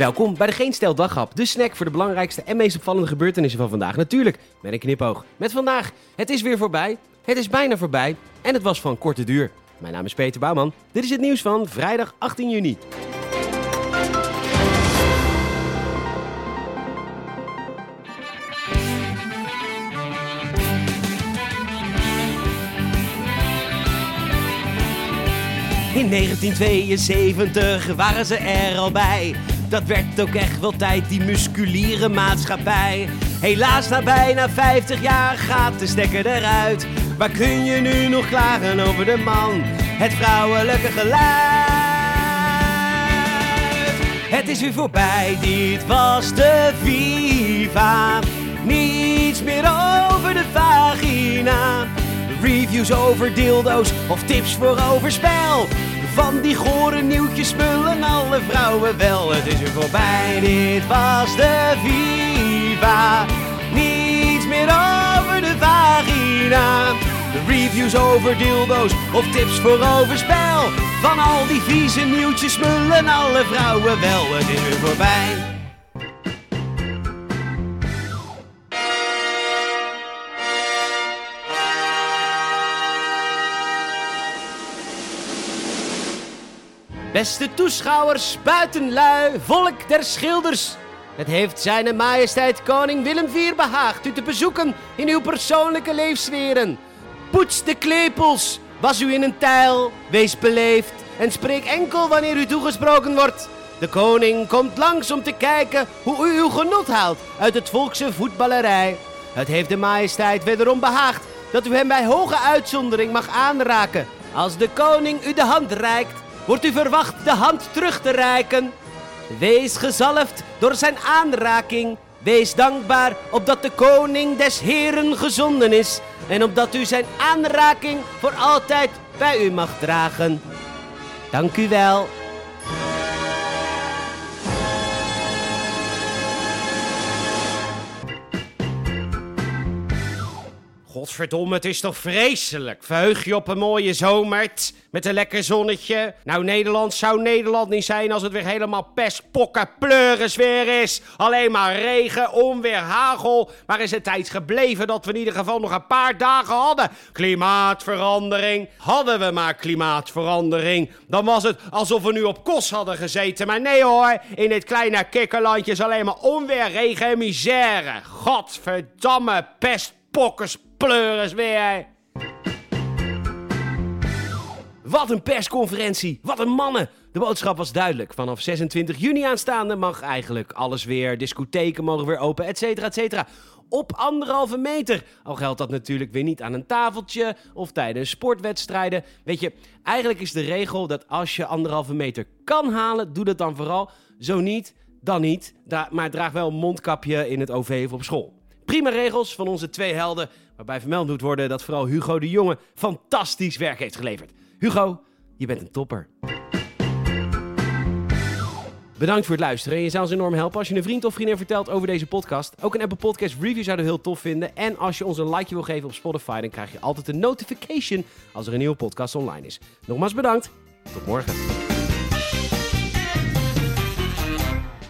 Welkom bij de Geen Stel Daghap, de snack voor de belangrijkste en meest opvallende gebeurtenissen van vandaag. Natuurlijk met een knipoog. Met vandaag, het is weer voorbij, het is bijna voorbij en het was van korte duur. Mijn naam is Peter Bouwman. Dit is het nieuws van vrijdag 18 juni. In 1972 waren ze er al bij. Dat werd ook echt wel tijd, die musculiere maatschappij. Helaas, na bijna 50 jaar gaat de stekker eruit. Waar kun je nu nog klagen over de man? Het vrouwelijke geluid. Het is weer voorbij, dit was de Viva. Niets meer over de vagina. Reviews over dildo's of tips voor overspel. Van die gore nieuwtjes spullen alle vrouwen wel. Het is weer voorbij, dit was de Viva. Niets meer over de vagina. De reviews over dildo's of tips voor overspel. Van al die vieze nieuwtjes smullen alle vrouwen wel. Het is weer voorbij. Beste toeschouwers, buitenlui, volk der schilders. Het heeft zijn majesteit koning Willem IV behaagd u te bezoeken in uw persoonlijke leefsferen. Poets de klepels, was u in een tijl, wees beleefd en spreek enkel wanneer u toegesproken wordt. De koning komt langs om te kijken hoe u uw genot haalt uit het volkse voetballerij. Het heeft de majesteit wederom behaagd dat u hem bij hoge uitzondering mag aanraken. Als de koning u de hand reikt, wordt u verwacht de hand terug te reiken. Wees gezalfd door zijn aanraking. Wees dankbaar opdat de koning des heren gezonden is. En opdat u zijn aanraking voor altijd bij u mag dragen. Dank u wel. Godverdomme, het is toch vreselijk. Verheug je op een mooie zomert met een lekker zonnetje. Nou, Nederland zou Nederland niet zijn als het weer helemaal pest, pokken, pleuris weer is. Alleen maar regen, onweer, hagel. Maar is het tijd gebleven dat we in ieder geval nog een paar dagen hadden. Klimaatverandering. Hadden we maar klimaatverandering. Dan was het alsof we nu op kos hadden gezeten. Maar nee hoor, in dit kleine kikkerlandje is alleen maar onweer, regen en misère. Godverdamme, pest, pokkers, pleuris weer. Wat een persconferentie, wat een mannen. De boodschap was duidelijk. Vanaf 26 juni aanstaande mag eigenlijk alles weer. Discotheken mogen weer open, et cetera, et cetera. Op anderhalve meter. Al geldt dat natuurlijk weer niet aan een tafeltje of tijdens sportwedstrijden. Weet je, eigenlijk is de regel dat als je anderhalve meter kan halen, doe dat dan vooral. Zo niet, dan niet. Maar draag wel een mondkapje in het OV of op school. Prima regels van onze twee helden, waarbij vermeld moet worden dat vooral Hugo de Jonge fantastisch werk heeft geleverd. Hugo, je bent een topper. Bedankt voor het luisteren. En je zou ons enorm helpen als je een vriend of vriendin vertelt over deze podcast. Ook een Apple Podcast review zouden we heel tof vinden. En als je ons een likeje wil geven op Spotify, dan krijg je altijd een notification als er een nieuwe podcast online is. Nogmaals bedankt. Tot morgen.